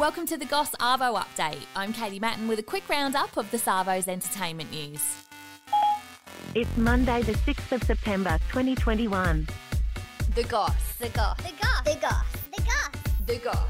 Welcome to the Goss Arvo update. I'm Katie Matten with a quick roundup of the Savo's entertainment news. It's Monday, the 6th of September, 2021. The Goss. The goss. The goss. The goss. The goss. The Goss.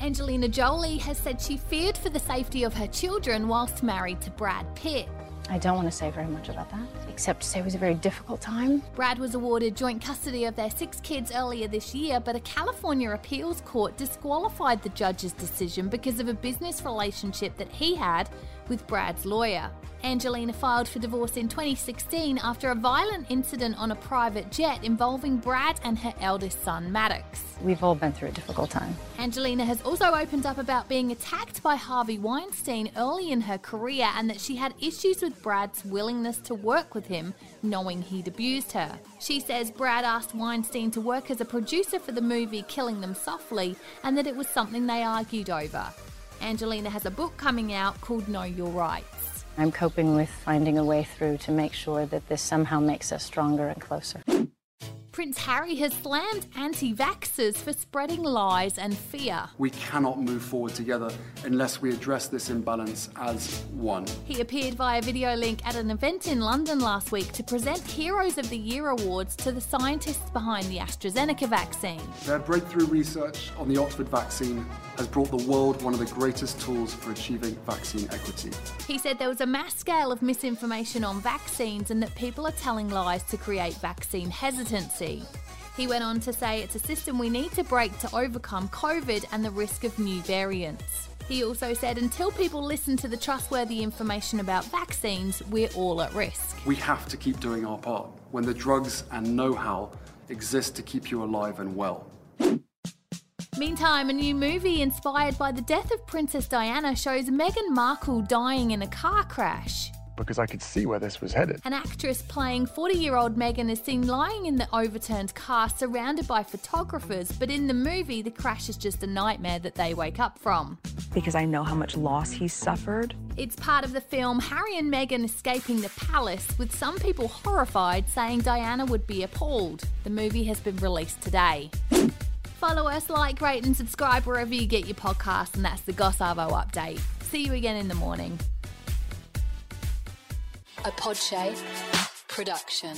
Angelina Jolie has said she feared for the safety of her children whilst married to Brad Pitt. I don't want to say very much about that, except to say it was a very difficult time. Brad was awarded joint custody of their six kids earlier this year, but a California appeals court disqualified the judge's decision because of a business relationship that he had with Brad's lawyer. Angelina filed for divorce in 2016 after a violent incident on a private jet involving Brad and her eldest son, Maddox. We've all been through a difficult time. Angelina has also opened up about being attacked by Harvey Weinstein early in her career and that she had issues with Brad's willingness to work with him, knowing he'd abused her. She says Brad asked Weinstein to work as a producer for the movie Killing Them Softly and that it was something they argued over. Angelina has a book coming out called Know Your Rights. I'm coping with finding a way through to make sure that this somehow makes us stronger and closer. Prince Harry has slammed anti vaxxers for spreading lies and fear. We cannot move forward together unless we address this imbalance as one. He appeared via video link at an event in London last week to present Heroes of the Year awards to the scientists behind the AstraZeneca vaccine. Their breakthrough research on the Oxford vaccine has brought the world one of the greatest tools for achieving vaccine equity. He said there was a mass scale of misinformation on vaccines and that people are telling lies to create vaccine hesitancy. He went on to say it's a system we need to break to overcome COVID and the risk of new variants. He also said until people listen to the trustworthy information about vaccines, we're all at risk. We have to keep doing our part when the drugs and know how exist to keep you alive and well. Meantime, a new movie inspired by the death of Princess Diana shows Meghan Markle dying in a car crash. Because I could see where this was headed. An actress playing 40 year old Meghan is seen lying in the overturned car surrounded by photographers, but in the movie, the crash is just a nightmare that they wake up from. because I know how much loss he's suffered. It's part of the film Harry and Meghan escaping the palace, with some people horrified saying Diana would be appalled. The movie has been released today. Follow us, like, rate, and subscribe wherever you get your podcasts, and that's the Goss arvo update. See you again in the morning. A Podshape production.